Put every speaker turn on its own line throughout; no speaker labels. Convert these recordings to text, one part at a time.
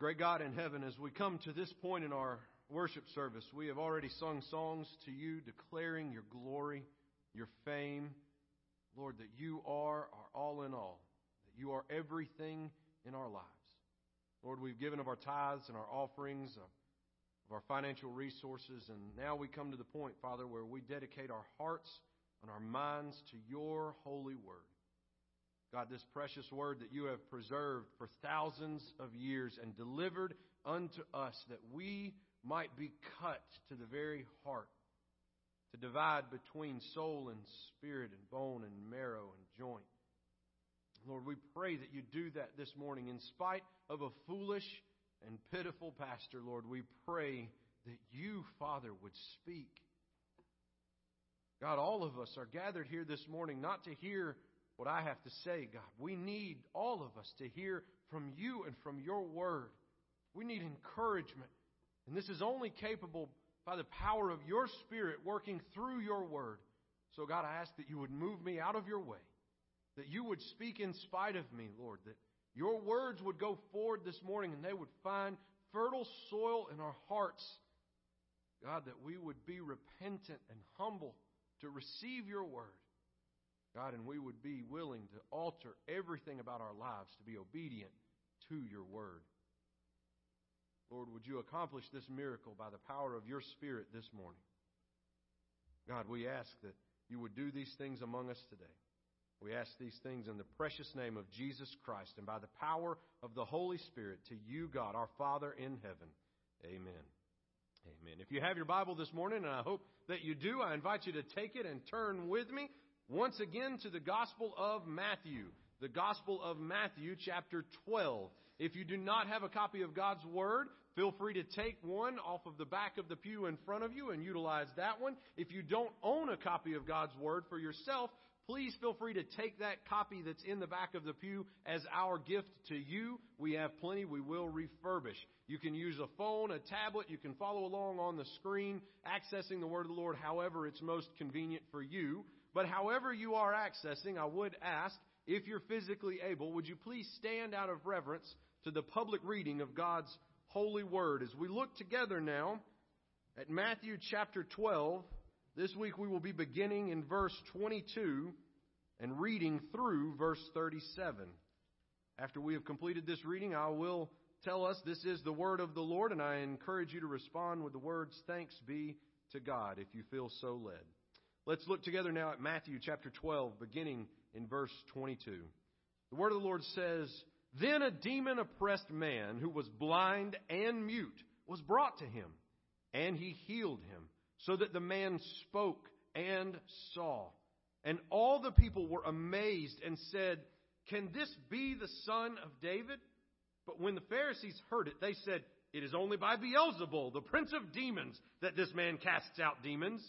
Great God in heaven, as we come to this point in our worship service, we have already sung songs to you declaring your glory, your fame. Lord, that you are our all in all, that you are everything in our lives. Lord, we've given of our tithes and our offerings, of our financial resources, and now we come to the point, Father, where we dedicate our hearts and our minds to your holy word. God, this precious word that you have preserved for thousands of years and delivered unto us that we might be cut to the very heart, to divide between soul and spirit and bone and marrow and joint. Lord, we pray that you do that this morning in spite of a foolish and pitiful pastor, Lord. We pray that you, Father, would speak. God, all of us are gathered here this morning not to hear what I have to say, God. We need all of us to hear from you and from your word. We need encouragement. And this is only capable by the power of your Spirit working through your word. So, God, I ask that you would move me out of your way, that you would speak in spite of me, Lord, that your words would go forward this morning and they would find fertile soil in our hearts. God, that we would be repentant and humble to receive your word. God, and we would be willing to alter everything about our lives to be obedient to your word. Lord, would you accomplish this miracle by the power of your Spirit this morning? God, we ask that you would do these things among us today. We ask these things in the precious name of Jesus Christ and by the power of the Holy Spirit to you, God, our Father in heaven. Amen. Amen. If you have your Bible this morning, and I hope that you do, I invite you to take it and turn with me once again to the Gospel of Matthew. The Gospel of Matthew, chapter 12. If you do not have a copy of God's Word, feel free to take one off of the back of the pew in front of you and utilize that one. If you don't own a copy of God's Word for yourself, please feel free to take that copy that's in the back of the pew as our gift to you. We have plenty we will refurbish. You can use a phone, a tablet, you can follow along on the screen, accessing the Word of the Lord however it's most convenient for you. But however you are accessing, I would ask, if you're physically able, would you please stand out of reverence to the public reading of God's holy word? As we look together now at Matthew chapter 12, this week we will be beginning in verse 22 and reading through verse 37. After we have completed this reading, I will tell us this is the word of the Lord, and I encourage you to respond with the words, Thanks be to God, if you feel so led. Let's look together now at Matthew chapter 12, beginning in verse 22. The word of the Lord says, Then a demon oppressed man who was blind and mute was brought to him, and he healed him so that the man spoke and saw. And all the people were amazed and said, Can this be the son of David? But when the Pharisees heard it, they said, It is only by Beelzebul, the prince of demons, that this man casts out demons.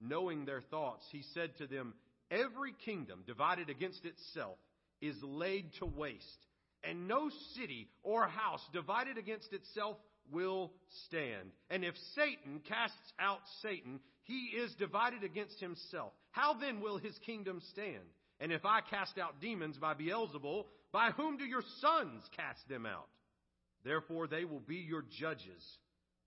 Knowing their thoughts, he said to them, Every kingdom divided against itself is laid to waste, and no city or house divided against itself will stand. And if Satan casts out Satan, he is divided against himself. How then will his kingdom stand? And if I cast out demons by Beelzebul, by whom do your sons cast them out? Therefore they will be your judges.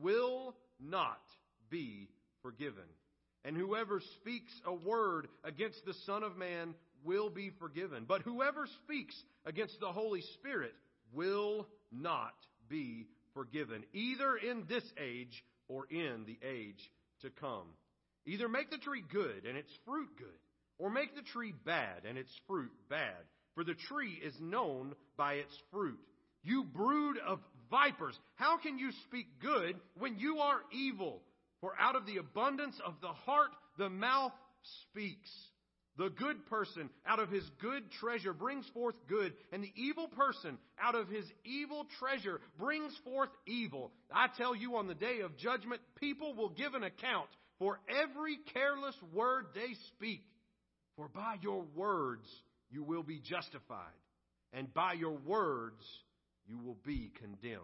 will not be forgiven. And whoever speaks a word against the Son of Man will be forgiven, but whoever speaks against the Holy Spirit will not be forgiven, either in this age or in the age to come. Either make the tree good and its fruit good, or make the tree bad and its fruit bad. For the tree is known by its fruit. You brood of vipers, how can you speak good when you are evil? For out of the abundance of the heart the mouth speaks. The good person out of his good treasure brings forth good, and the evil person out of his evil treasure brings forth evil. I tell you, on the day of judgment, people will give an account for every careless word they speak. For by your words you will be justified, and by your words you will be condemned.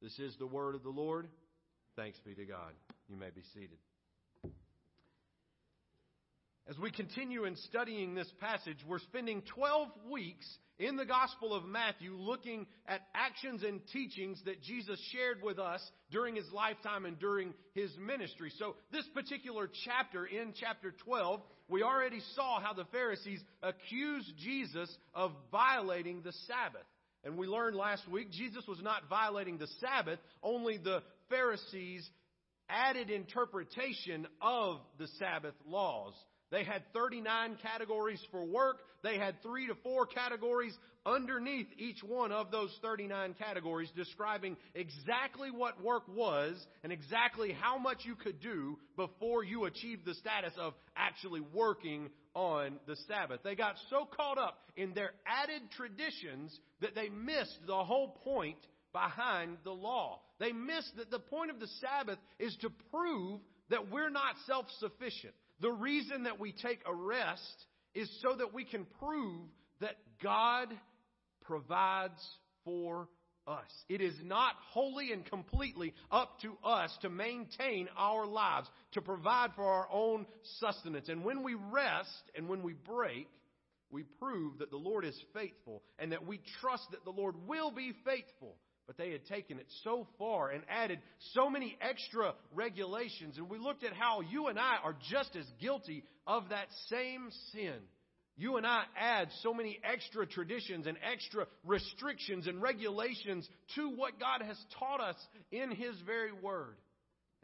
This is the word of the Lord. Thanks be to God. You may be seated. As we continue in studying this passage, we're spending 12 weeks in the Gospel of Matthew looking at actions and teachings that Jesus shared with us during his lifetime and during his ministry. So, this particular chapter, in chapter 12, we already saw how the Pharisees accused Jesus of violating the Sabbath. And we learned last week Jesus was not violating the Sabbath, only the Pharisees added interpretation of the Sabbath laws. They had 39 categories for work. They had three to four categories underneath each one of those 39 categories describing exactly what work was and exactly how much you could do before you achieved the status of actually working on the Sabbath. They got so caught up in their added traditions that they missed the whole point behind the law. They missed that the point of the Sabbath is to prove that we're not self-sufficient. The reason that we take a rest is so that we can prove that God provides for us. It is not wholly and completely up to us to maintain our lives, to provide for our own sustenance. And when we rest and when we break, we prove that the Lord is faithful and that we trust that the Lord will be faithful. But they had taken it so far and added so many extra regulations. And we looked at how you and I are just as guilty of that same sin. You and I add so many extra traditions and extra restrictions and regulations to what God has taught us in His very Word.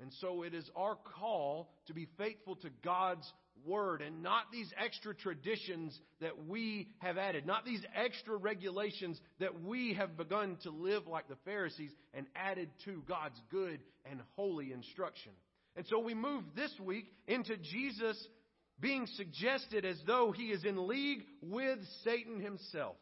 And so it is our call to be faithful to God's Word and not these extra traditions that we have added, not these extra regulations that we have begun to live like the Pharisees and added to God's good and holy instruction. And so we move this week into Jesus being suggested as though he is in league with Satan himself.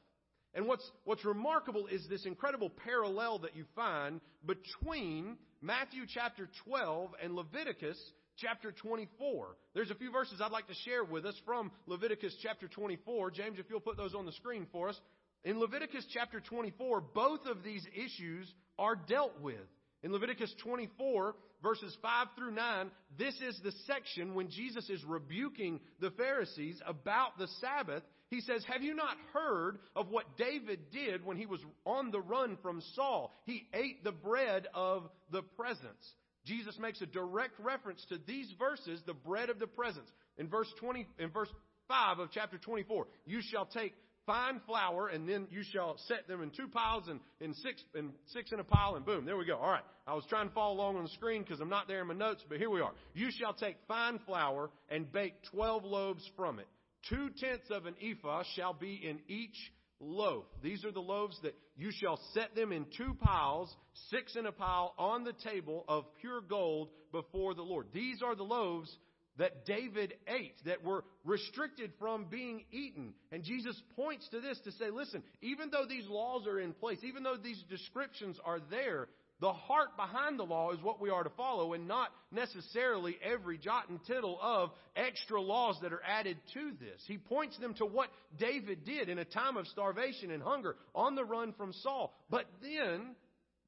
And what's, what's remarkable is this incredible parallel that you find between Matthew chapter 12 and Leviticus chapter 24. There's a few verses I'd like to share with us from Leviticus chapter 24. James, if you'll put those on the screen for us. In Leviticus chapter 24, both of these issues are dealt with. In Leviticus 24, verses 5 through 9, this is the section when Jesus is rebuking the Pharisees about the Sabbath. He says, Have you not heard of what David did when he was on the run from Saul? He ate the bread of the presence. Jesus makes a direct reference to these verses, the bread of the presence. In verse 20, in verse 5 of chapter 24, you shall take fine flour and then you shall set them in two piles and in six and six in a pile and boom, there we go. All right. I was trying to follow along on the screen because I'm not there in my notes, but here we are. You shall take fine flour and bake 12 loaves from it. Two tenths of an ephah shall be in each loaf. These are the loaves that you shall set them in two piles, six in a pile, on the table of pure gold before the Lord. These are the loaves that David ate that were restricted from being eaten. And Jesus points to this to say, listen, even though these laws are in place, even though these descriptions are there, the heart behind the law is what we are to follow and not necessarily every jot and tittle of extra laws that are added to this. He points them to what David did in a time of starvation and hunger on the run from Saul. But then,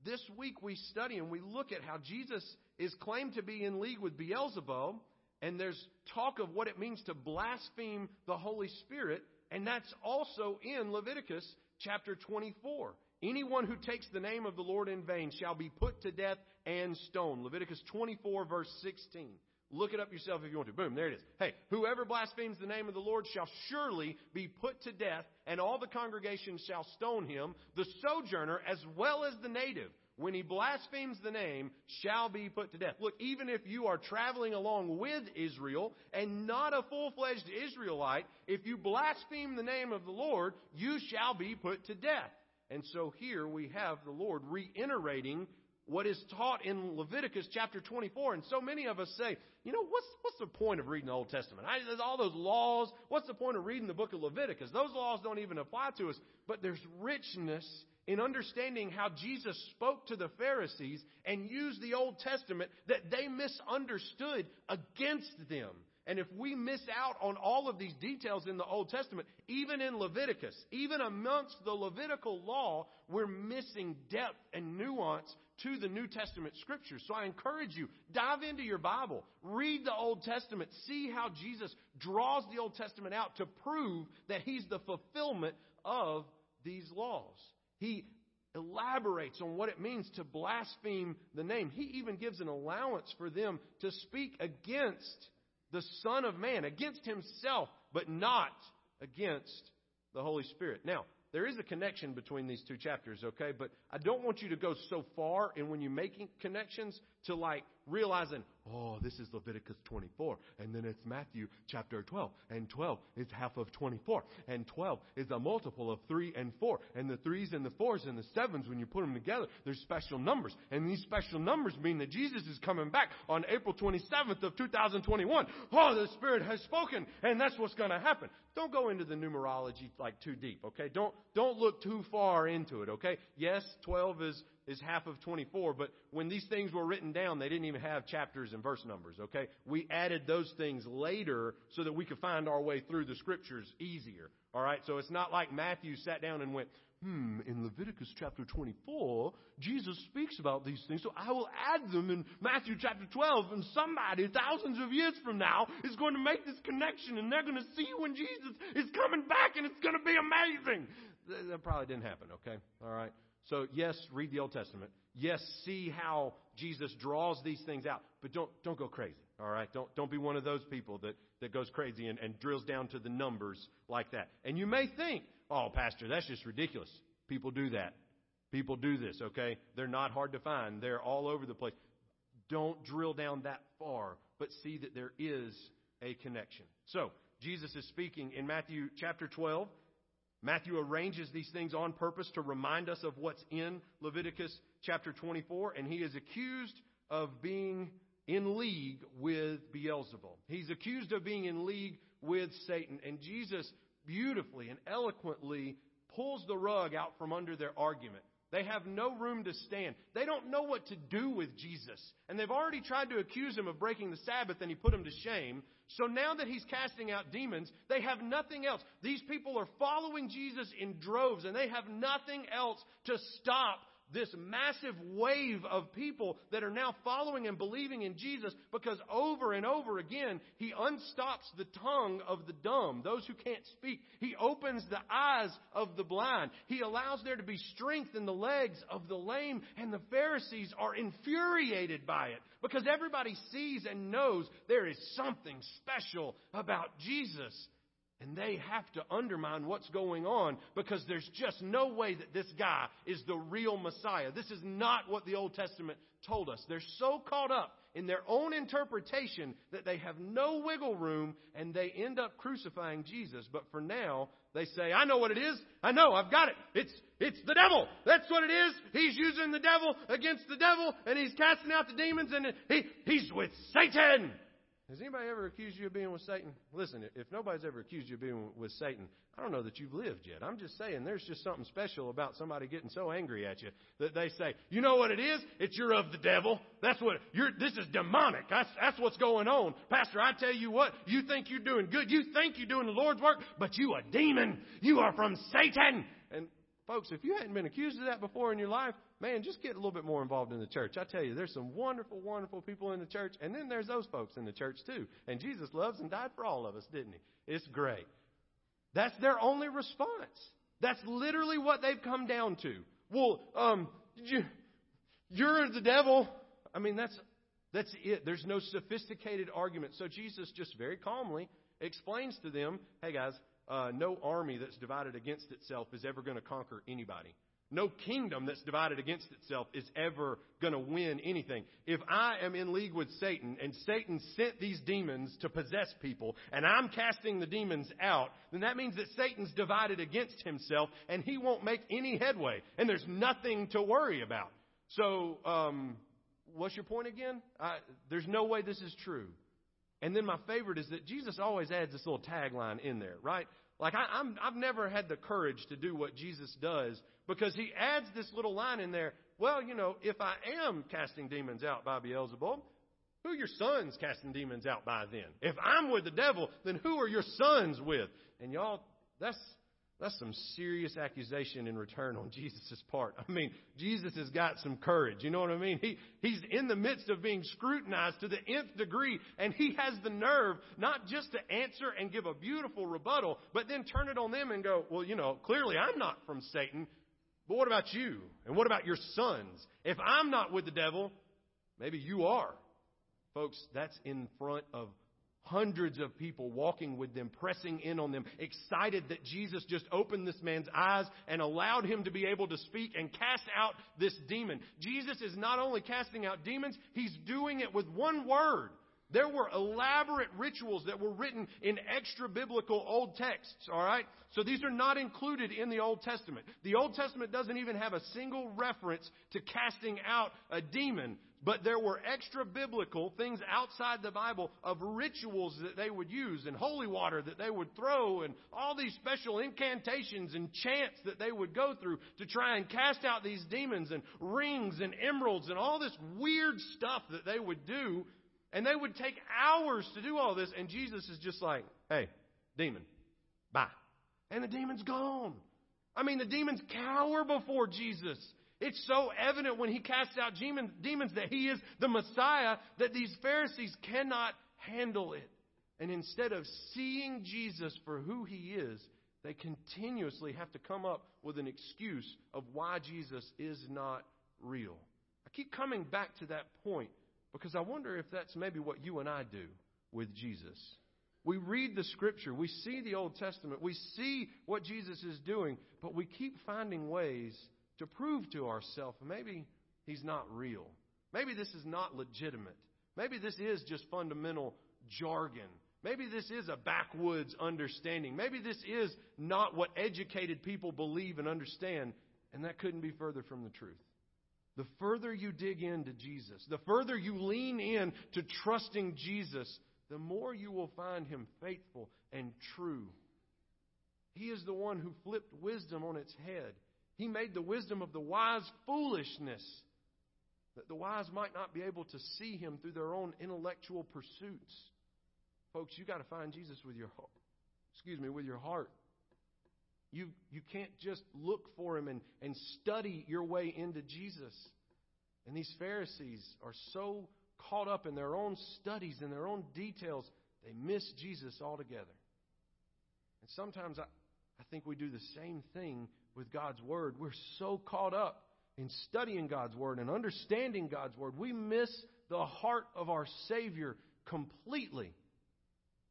this week we study and we look at how Jesus is claimed to be in league with Beelzebub and there's talk of what it means to blaspheme the Holy Spirit and that's also in Leviticus chapter 24. Anyone who takes the name of the Lord in vain shall be put to death and stoned. Leviticus 24, verse 16. Look it up yourself if you want to. Boom, there it is. Hey, whoever blasphemes the name of the Lord shall surely be put to death, and all the congregation shall stone him, the sojourner as well as the native. When he blasphemes the name, shall be put to death. Look, even if you are traveling along with Israel and not a full fledged Israelite, if you blaspheme the name of the Lord, you shall be put to death. And so here we have the Lord reiterating what is taught in Leviticus chapter 24. And so many of us say, you know, what's, what's the point of reading the Old Testament? I, there's all those laws. What's the point of reading the book of Leviticus? Those laws don't even apply to us. But there's richness in understanding how Jesus spoke to the Pharisees and used the Old Testament that they misunderstood against them. And if we miss out on all of these details in the Old Testament, even in Leviticus, even amongst the Levitical law, we're missing depth and nuance to the New Testament scriptures. So I encourage you, dive into your Bible, read the Old Testament, see how Jesus draws the Old Testament out to prove that he's the fulfillment of these laws. He elaborates on what it means to blaspheme the name. He even gives an allowance for them to speak against the Son of Man, against himself, but not against the Holy Spirit. Now, there is a connection between these two chapters, okay? But I don't want you to go so far in when you're making connections to like realizing, oh, this is Leviticus 24, and then it's Matthew chapter 12, and 12 is half of 24, and 12 is a multiple of 3 and 4, and the 3s and the 4s and the 7s, when you put them together, there's special numbers, and these special numbers mean that Jesus is coming back on April 27th of 2021. Oh, the Spirit has spoken, and that's what's to happen. Don't go into the numerology like too deep, okay? Don't, don't look too far into it, okay? Yes, 12 is is half of 24, but when these things were written down, they didn't even have chapters and verse numbers, okay? We added those things later so that we could find our way through the scriptures easier, alright? So it's not like Matthew sat down and went, hmm, in Leviticus chapter 24, Jesus speaks about these things, so I will add them in Matthew chapter 12, and somebody thousands of years from now is going to make this connection, and they're going to see when Jesus is coming back, and it's going to be amazing. That probably didn't happen, okay? Alright? So, yes, read the Old Testament. Yes, see how Jesus draws these things out, but don't, don't go crazy. All right? Don't, don't be one of those people that, that goes crazy and, and drills down to the numbers like that. And you may think, oh, Pastor, that's just ridiculous. People do that. People do this, okay? They're not hard to find. They're all over the place. Don't drill down that far, but see that there is a connection. So, Jesus is speaking in Matthew chapter 12 Matthew arranges these things on purpose to remind us of what's in Leviticus chapter 24, and he is accused of being in league with Beelzebul. He's accused of being in league with Satan, and Jesus beautifully and eloquently pulls the rug out from under their argument. They have no room to stand. They don't know what to do with Jesus. And they've already tried to accuse him of breaking the Sabbath, and he put them to shame. So now that he's casting out demons, they have nothing else. These people are following Jesus in droves, and they have nothing else to stop this massive wave of people that are now following and believing in Jesus because over and over again, He unstops the tongue of the dumb, those who can't speak. He opens the eyes of the blind. He allows there to be strength in the legs of the lame, and the Pharisees are infuriated by it because everybody sees and knows there is something special about Jesus. And they have to undermine what's going on because there's just no way that this guy is the real Messiah. This is not what the Old Testament told us. They're so caught up in their own interpretation that they have no wiggle room and they end up crucifying Jesus. But for now, they say, I know what it is. I know. I've got it. It's, it's the devil. That's what it is. He's using the devil against the devil and he's casting out the demons and he, he's with Satan. Has anybody ever accused you of being with Satan? Listen, if nobody's ever accused you of being with Satan, I don't know that you've lived yet. I'm just saying there's just something special about somebody getting so angry at you that they say, you know what it is? It's you're of the devil. That's what you're, this is demonic. That's, that's what's going on. Pastor, I tell you what, you think you're doing good. You think you're doing the Lord's work, but you a demon. You are from Satan. And folks, if you hadn't been accused of that before in your life, man, just get a little bit more involved in the church. I tell you, there's some wonderful, wonderful people in the church, and then there's those folks in the church too. And Jesus loves and died for all of us, didn't he? It's great. That's their only response. That's literally what they've come down to. Well, um, you, you're the devil. I mean, that's that's it. There's no sophisticated argument. So Jesus just very calmly explains to them, "Hey guys, uh, no army that's divided against itself is ever going to conquer anybody. No kingdom that's divided against itself is ever going to win anything. If I am in league with Satan and Satan sent these demons to possess people and I'm casting the demons out, then that means that Satan's divided against himself and he won't make any headway and there's nothing to worry about. So, um, what's your point again? I, there's no way this is true. And then my favorite is that Jesus always adds this little tagline in there, right? Like I, I'm, I've never had the courage to do what Jesus does because he adds this little line in there. Well, you know, if I am casting demons out by Beelzebub, who are your sons casting demons out by then? If I'm with the devil, then who are your sons with? And y'all, that's that's some serious accusation in return on Jesus' part. I mean, Jesus has got some courage. You know what I mean? He, he's in the midst of being scrutinized to the nth degree, and he has the nerve not just to answer and give a beautiful rebuttal, but then turn it on them and go, well, you know, clearly I'm not from Satan, but what about you? And what about your sons? If I'm not with the devil, maybe you are. Folks, that's in front of hundreds of people walking with them, pressing in on them, excited that Jesus just opened this man's eyes and allowed him to be able to speak and cast out this demon. Jesus is not only casting out demons, he's doing it with one word. There were elaborate rituals that were written in extra biblical Old texts, alright? So these are not included in the Old Testament. The Old Testament doesn't even have a single reference to casting out a demon. But there were extra biblical things outside the Bible of rituals that they would use and holy water that they would throw and all these special incantations and chants that they would go through to try and cast out these demons and rings and emeralds and all this weird stuff that they would do. And they would take hours to do all this. And Jesus is just like, hey, demon, bye. And the demon's gone. I mean, the demons cower before Jesus. It's so evident when he casts out demons that he is the Messiah that these Pharisees cannot handle it. And instead of seeing Jesus for who he is, they continuously have to come up with an excuse of why Jesus is not real. I keep coming back to that point because I wonder if that's maybe what you and I do with Jesus. We read the scripture, we see the Old Testament, we see what Jesus is doing, but we keep finding ways to prove to ourselves maybe he's not real. Maybe this is not legitimate. Maybe this is just fundamental jargon. Maybe this is a backwoods understanding. Maybe this is not what educated people believe and understand, and that couldn't be further from the truth. The further you dig into Jesus, the further you lean in to trusting Jesus, the more you will find him faithful and true. He is the one who flipped wisdom on its head. He made the wisdom of the wise foolishness, that the wise might not be able to see him through their own intellectual pursuits. Folks, you got to find Jesus with your excuse me, with your heart. You you can't just look for him and, and study your way into Jesus. And these Pharisees are so caught up in their own studies and their own details, they miss Jesus altogether. And sometimes I, I think we do the same thing with God's Word. We're so caught up in studying God's Word and understanding God's Word, we miss the heart of our Savior completely.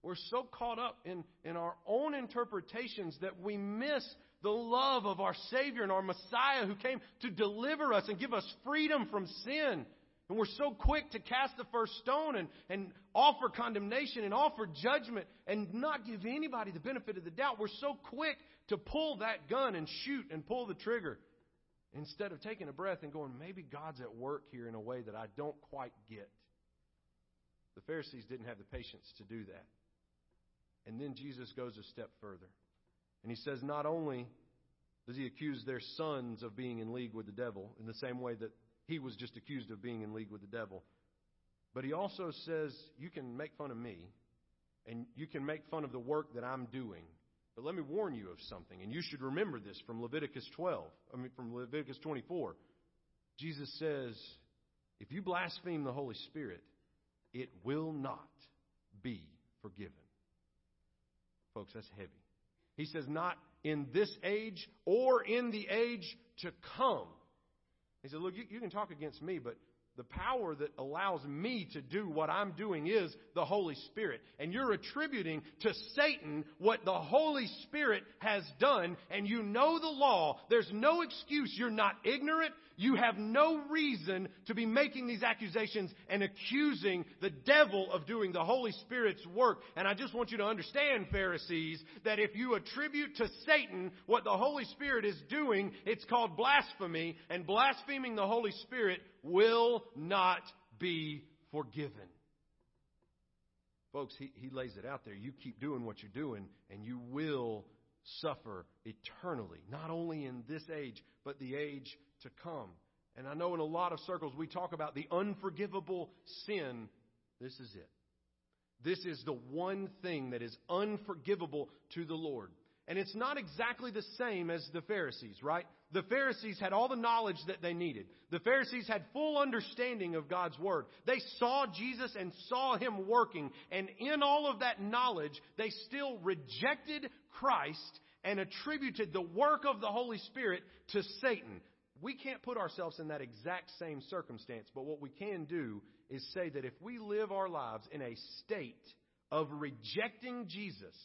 We're so caught up in, in our own interpretations that we miss the love of our Savior and our Messiah who came to deliver us and give us freedom from sin. And we're so quick to cast the first stone and, and offer condemnation and offer judgment and not give anybody the benefit of the doubt. We're so quick to pull that gun and shoot and pull the trigger instead of taking a breath and going, maybe God's at work here in a way that I don't quite get. The Pharisees didn't have the patience to do that. And then Jesus goes a step further. And he says, not only does he accuse their sons of being in league with the devil, in the same way that he was just accused of being in league with the devil, but he also says, you can make fun of me, and you can make fun of the work that I'm doing, but let me warn you of something, and you should remember this from Leviticus 12, I mean, from Leviticus 24. Jesus says, if you blaspheme the Holy Spirit, it will not be forgiven. Folks, that's heavy. He says, not in this age or in the age to come. He said, look, you, you can talk against me, but the power that allows me to do what I'm doing is the Holy Spirit. And you're attributing to Satan what the Holy Spirit has done, and you know the law. There's no excuse. You're not ignorant. You have no reason to be making these accusations and accusing the devil of doing the Holy Spirit's work. And I just want you to understand, Pharisees, that if you attribute to Satan what the Holy Spirit is doing, it's called blasphemy, and blaspheming the Holy Spirit not be forgiven. Folks, he, he lays it out there. You keep doing what you're doing, and you will suffer eternally, not only in this age, but the age to come. And I know in a lot of circles we talk about the unforgivable sin. This is it. This is the one thing that is unforgivable to the Lord. And it's not exactly the same as the Pharisees, right? The Pharisees had all the knowledge that they needed. The Pharisees had full understanding of God's Word. They saw Jesus and saw Him working. And in all of that knowledge, they still rejected Christ and attributed the work of the Holy Spirit to Satan. We can't put ourselves in that exact same circumstance, but what we can do is say that if we live our lives in a state of rejecting Jesus,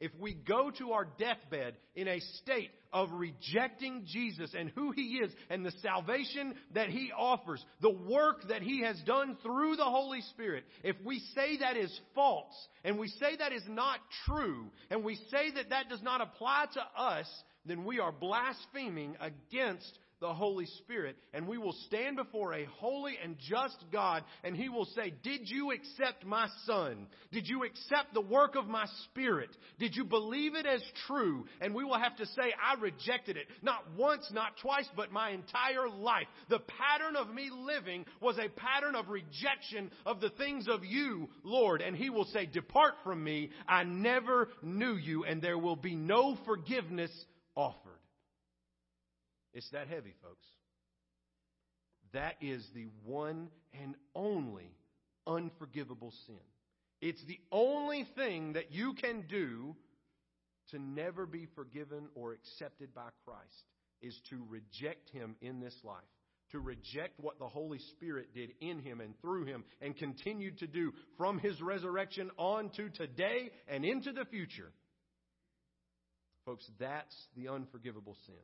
if we go to our deathbed in a state of rejecting Jesus and who He is and the salvation that He offers, the work that He has done through the Holy Spirit, if we say that is false and we say that is not true and we say that that does not apply to us, then we are blaspheming against the Holy Spirit, and we will stand before a holy and just God, and He will say, Did you accept my Son? Did you accept the work of my Spirit? Did you believe it as true? And we will have to say, I rejected it. Not once, not twice, but my entire life. The pattern of me living was a pattern of rejection of the things of you, Lord. And He will say, Depart from me. I never knew you, and there will be no forgiveness offered. It's that heavy, folks. That is the one and only unforgivable sin. It's the only thing that you can do to never be forgiven or accepted by Christ is to reject him in this life. To reject what the Holy Spirit did in him and through him and continued to do from his resurrection on to today and into the future. Folks, that's the unforgivable sin.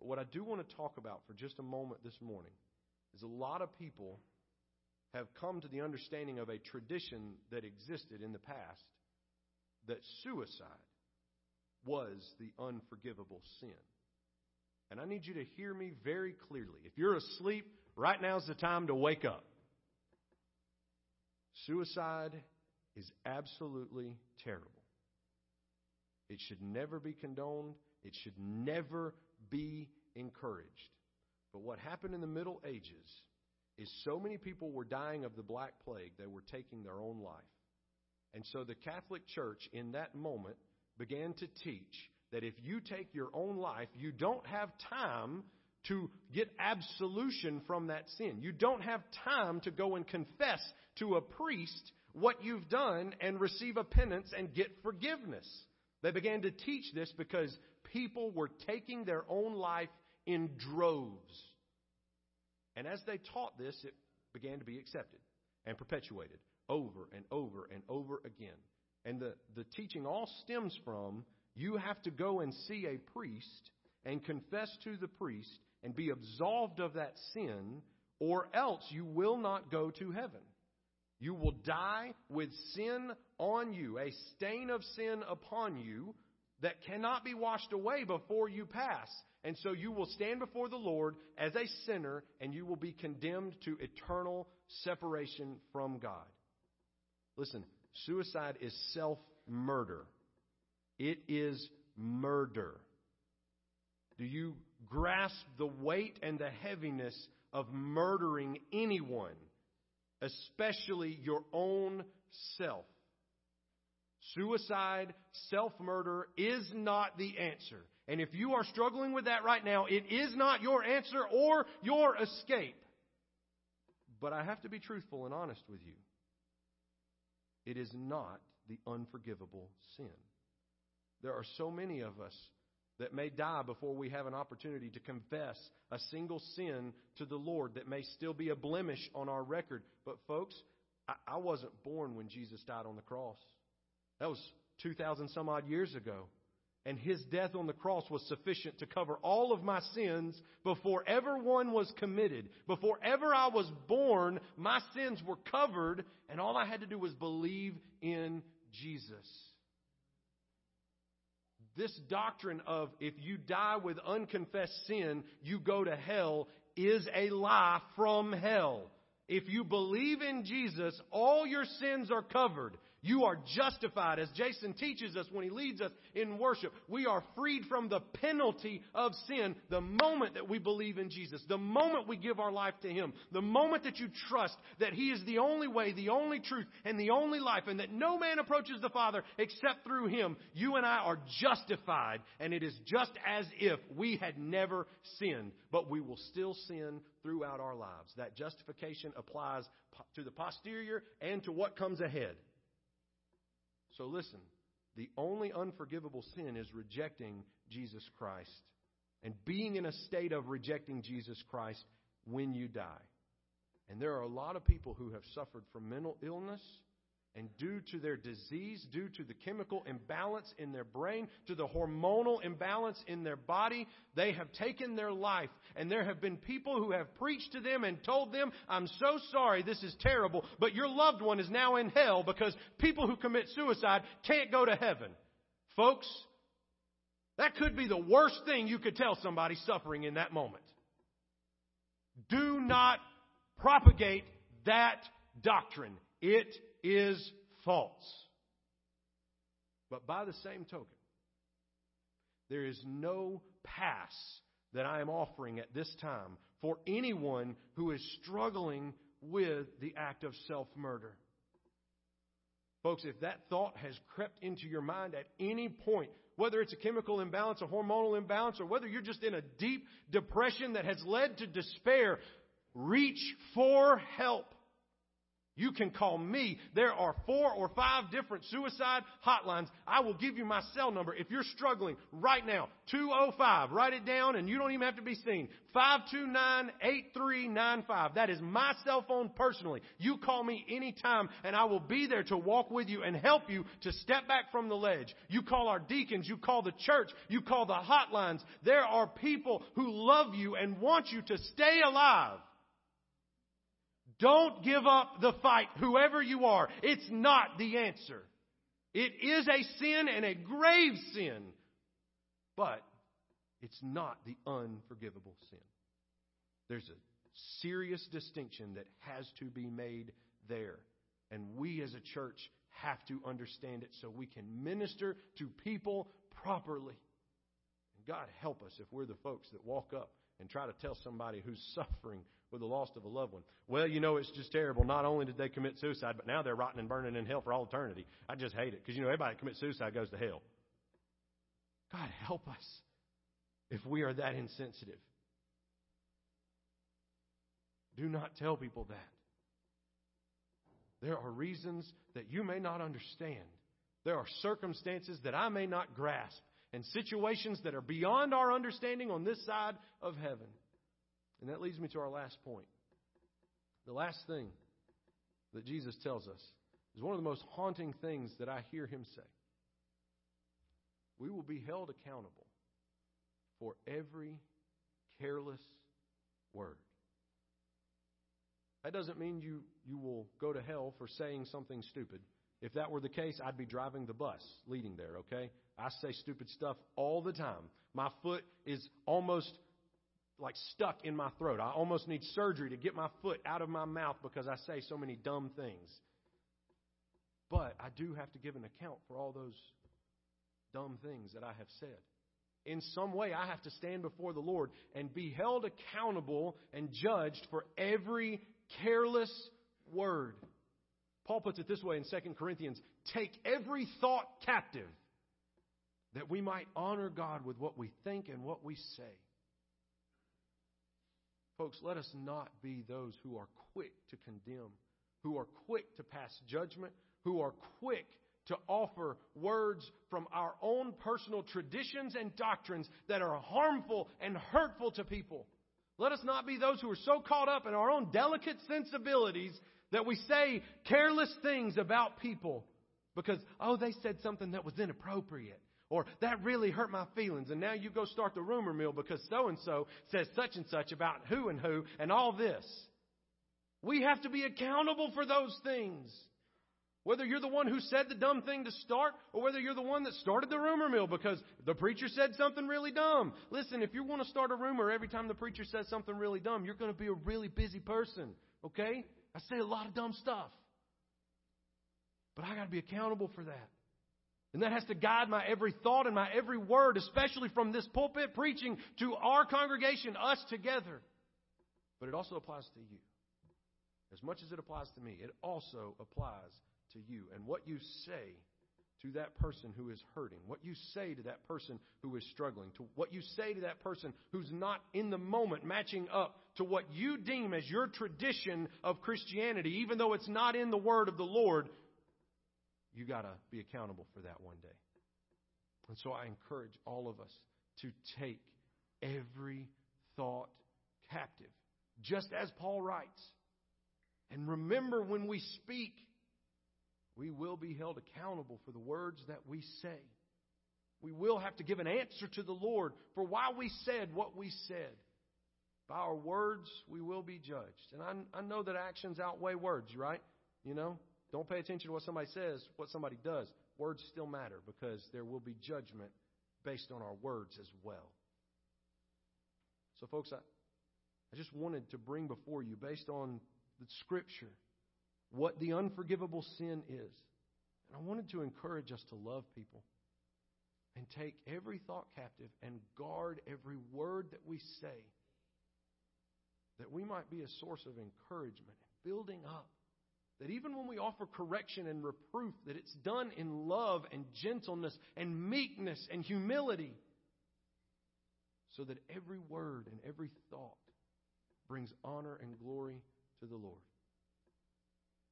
But what I do want to talk about for just a moment this morning is a lot of people have come to the understanding of a tradition that existed in the past that suicide was the unforgivable sin. And I need you to hear me very clearly. If you're asleep, right now's the time to wake up. Suicide is absolutely terrible. It should never be condoned. It should never be encouraged. But what happened in the Middle Ages is so many people were dying of the Black Plague, they were taking their own life. And so the Catholic Church in that moment began to teach that if you take your own life, you don't have time to get absolution from that sin. You don't have time to go and confess to a priest what you've done and receive a penance and get forgiveness. They began to teach this because people were taking their own life in droves. And as they taught this, it began to be accepted and perpetuated over and over and over again. And the, the teaching all stems from you have to go and see a priest and confess to the priest and be absolved of that sin, or else you will not go to heaven. You will die with sin on you, a stain of sin upon you, that cannot be washed away before you pass. And so you will stand before the Lord as a sinner and you will be condemned to eternal separation from God. Listen, suicide is self murder. It is murder. Do you grasp the weight and the heaviness of murdering anyone, especially your own self? Suicide, self murder is not the answer. And if you are struggling with that right now, it is not your answer or your escape. But I have to be truthful and honest with you. It is not the unforgivable sin. There are so many of us that may die before we have an opportunity to confess a single sin to the Lord that may still be a blemish on our record. But, folks, I, I wasn't born when Jesus died on the cross. That was 2,000 some odd years ago. And his death on the cross was sufficient to cover all of my sins before ever one was committed. Before ever I was born, my sins were covered, and all I had to do was believe in Jesus. This doctrine of if you die with unconfessed sin, you go to hell is a lie from hell. If you believe in Jesus, all your sins are covered. You are justified, as Jason teaches us when he leads us in worship. We are freed from the penalty of sin the moment that we believe in Jesus, the moment we give our life to Him, the moment that you trust that He is the only way, the only truth, and the only life, and that no man approaches the Father except through Him. You and I are justified, and it is just as if we had never sinned, but we will still sin throughout our lives. That justification applies to the posterior and to what comes ahead. So listen, the only unforgivable sin is rejecting Jesus Christ and being in a state of rejecting Jesus Christ when you die. And there are a lot of people who have suffered from mental illness and due to their disease, due to the chemical imbalance in their brain, to the hormonal imbalance in their body, they have taken their life. And there have been people who have preached to them and told them, I'm so sorry, this is terrible, but your loved one is now in hell because people who commit suicide can't go to heaven. Folks, that could be the worst thing you could tell somebody suffering in that moment. Do not propagate that doctrine. It is false. But by the same token, there is no pass that I am offering at this time for anyone who is struggling with the act of self murder. Folks, if that thought has crept into your mind at any point, whether it's a chemical imbalance, a hormonal imbalance, or whether you're just in a deep depression that has led to despair, reach for help. You can call me. There are four or five different suicide hotlines. I will give you my cell number if you're struggling right now. 205. Write it down and you don't even have to be seen. 529-8395. That is my cell phone personally. You call me anytime and I will be there to walk with you and help you to step back from the ledge. You call our deacons. You call the church. You call the hotlines. There are people who love you and want you to stay alive. Don't give up the fight, whoever you are. It's not the answer. It is a sin and a grave sin, but it's not the unforgivable sin. There's a serious distinction that has to be made there. And we as a church have to understand it so we can minister to people properly. And God help us if we're the folks that walk up and try to tell somebody who's suffering with the loss of a loved one. Well, you know, it's just terrible. Not only did they commit suicide, but now they're rotting and burning in hell for all eternity. I just hate it because, you know, everybody that commits suicide goes to hell. God, help us if we are that insensitive. Do not tell people that. There are reasons that you may not understand. There are circumstances that I may not grasp and situations that are beyond our understanding on this side of heaven. And that leads me to our last point. The last thing that Jesus tells us is one of the most haunting things that I hear him say. We will be held accountable for every careless word. That doesn't mean you, you will go to hell for saying something stupid. If that were the case, I'd be driving the bus leading there, okay? I say stupid stuff all the time. My foot is almost like stuck in my throat. I almost need surgery to get my foot out of my mouth because I say so many dumb things. But I do have to give an account for all those dumb things that I have said. In some way, I have to stand before the Lord and be held accountable and judged for every careless word. Paul puts it this way in 2 Corinthians take every thought captive that we might honor God with what we think and what we say. Folks, let us not be those who are quick to condemn, who are quick to pass judgment, who are quick to offer words from our own personal traditions and doctrines that are harmful and hurtful to people. Let us not be those who are so caught up in our own delicate sensibilities that we say careless things about people because, oh, they said something that was inappropriate. Or that really hurt my feelings. And now you go start the rumor mill because so and so says such and such about who and who and all this. We have to be accountable for those things. Whether you're the one who said the dumb thing to start or whether you're the one that started the rumor mill because the preacher said something really dumb. Listen, if you want to start a rumor every time the preacher says something really dumb, you're going to be a really busy person. Okay? I say a lot of dumb stuff. But I got to be accountable for that. And that has to guide my every thought and my every word, especially from this pulpit preaching to our congregation, us together. But it also applies to you. As much as it applies to me, it also applies to you. And what you say to that person who is hurting, what you say to that person who is struggling, to what you say to that person who's not in the moment matching up to what you deem as your tradition of Christianity, even though it's not in the word of the Lord, you got to be accountable for that one day. And so I encourage all of us to take every thought captive, just as Paul writes. And remember when we speak, we will be held accountable for the words that we say. We will have to give an answer to the Lord for why we said what we said. By our words, we will be judged. And I, I know that actions outweigh words, right? You know, don't pay attention to what somebody says, what somebody does. Words still matter because there will be judgment based on our words as well. So, folks, I, I just wanted to bring before you, based on the Scripture, what the unforgivable sin is. And I wanted to encourage us to love people and take every thought captive and guard every word that we say, that we might be a source of encouragement and building up. That even when we offer correction and reproof, that it's done in love and gentleness and meekness and humility, so that every word and every thought brings honor and glory to the Lord.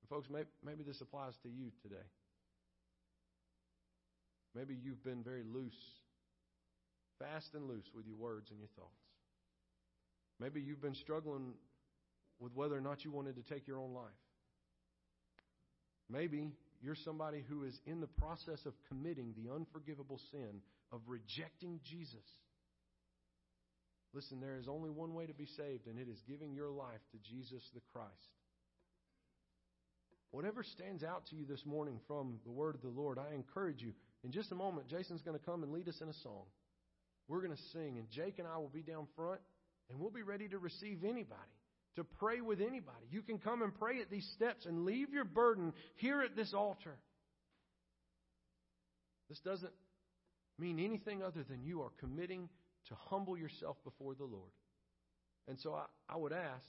And folks, maybe, maybe this applies to you today. Maybe you've been very loose, fast and loose with your words and your thoughts. Maybe you've been struggling with whether or not you wanted to take your own life. Maybe you're somebody who is in the process of committing the unforgivable sin of rejecting Jesus. Listen, there is only one way to be saved, and it is giving your life to Jesus the Christ. Whatever stands out to you this morning from the word of the Lord, I encourage you. In just a moment, Jason's going to come and lead us in a song. We're going to sing, and Jake and I will be down front, and we'll be ready to receive anybody, to pray with anybody. You can come and pray at these steps and leave your burden here at this altar. This doesn't mean anything other than you are committing to humble yourself before the Lord. And so I, I would ask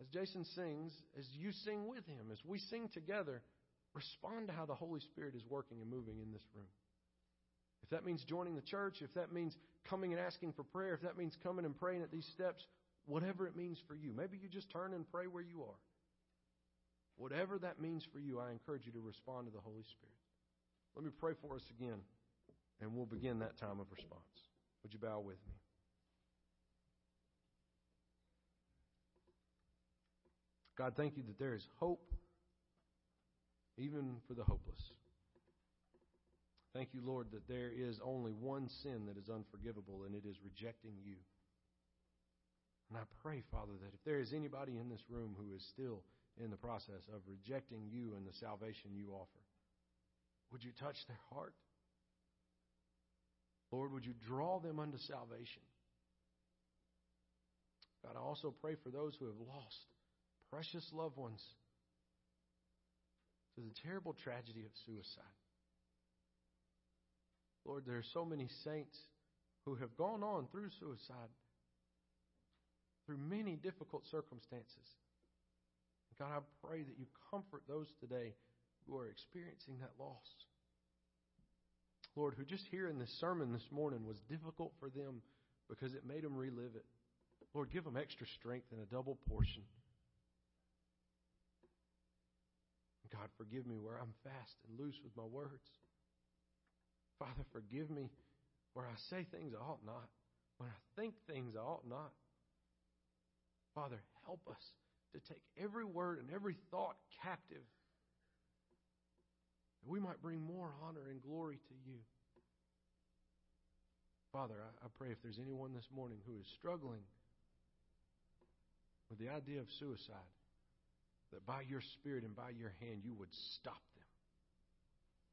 as Jason sings, as you sing with him, as we sing together, respond to how the Holy Spirit is working and moving in this room. If that means joining the church, if that means coming and asking for prayer, if that means coming and praying at these steps, whatever it means for you. Maybe you just turn and pray where you are. Whatever that means for you, I encourage you to respond to the Holy Spirit. Let me pray for us again, and we'll begin that time of response. Would you bow with me? God, thank you that there is hope even for the hopeless. Thank you, Lord, that there is only one sin that is unforgivable, and it is rejecting you. And I pray, Father, that if there is anybody in this room who is still in the process of rejecting you and the salvation you offer, would you touch their heart? Lord, would you draw them unto salvation? God, I also pray for those who have lost precious loved ones to the terrible tragedy of suicide. Lord, there are so many saints who have gone on through suicide, through many difficult circumstances. God, I pray that you comfort those today who are experiencing that loss. Lord, who just hearing this sermon this morning was difficult for them because it made them relive it. Lord, give them extra strength and a double portion. God, forgive me where I'm fast and loose with my words. Father, forgive me where I say things I ought not, when I think things I ought not. Father, help us to take every word and every thought captive that we might bring more honor and glory to you. Father, I, I pray if there's anyone this morning who is struggling with the idea of suicide, that by your Spirit and by your hand you would stop them,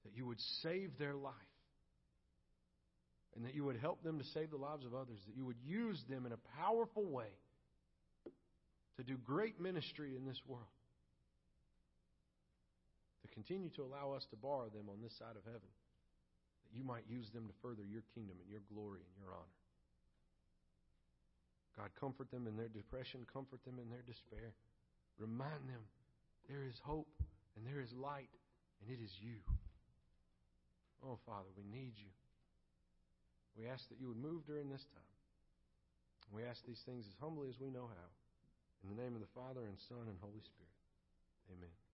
that you would save their life, and that you would help them to save the lives of others, that you would use them in a powerful way to do great ministry in this world, to continue to allow us to borrow them on this side of heaven, that you might use them to further your kingdom and your glory and your honor. God, comfort them in their depression, comfort them in their despair. Remind them there is hope and there is light, and it is you. Oh, Father, we need you. We ask that you would move during this time. We ask these things as humbly as we know how. In the name of the Father, and Son, and Holy Spirit. Amen.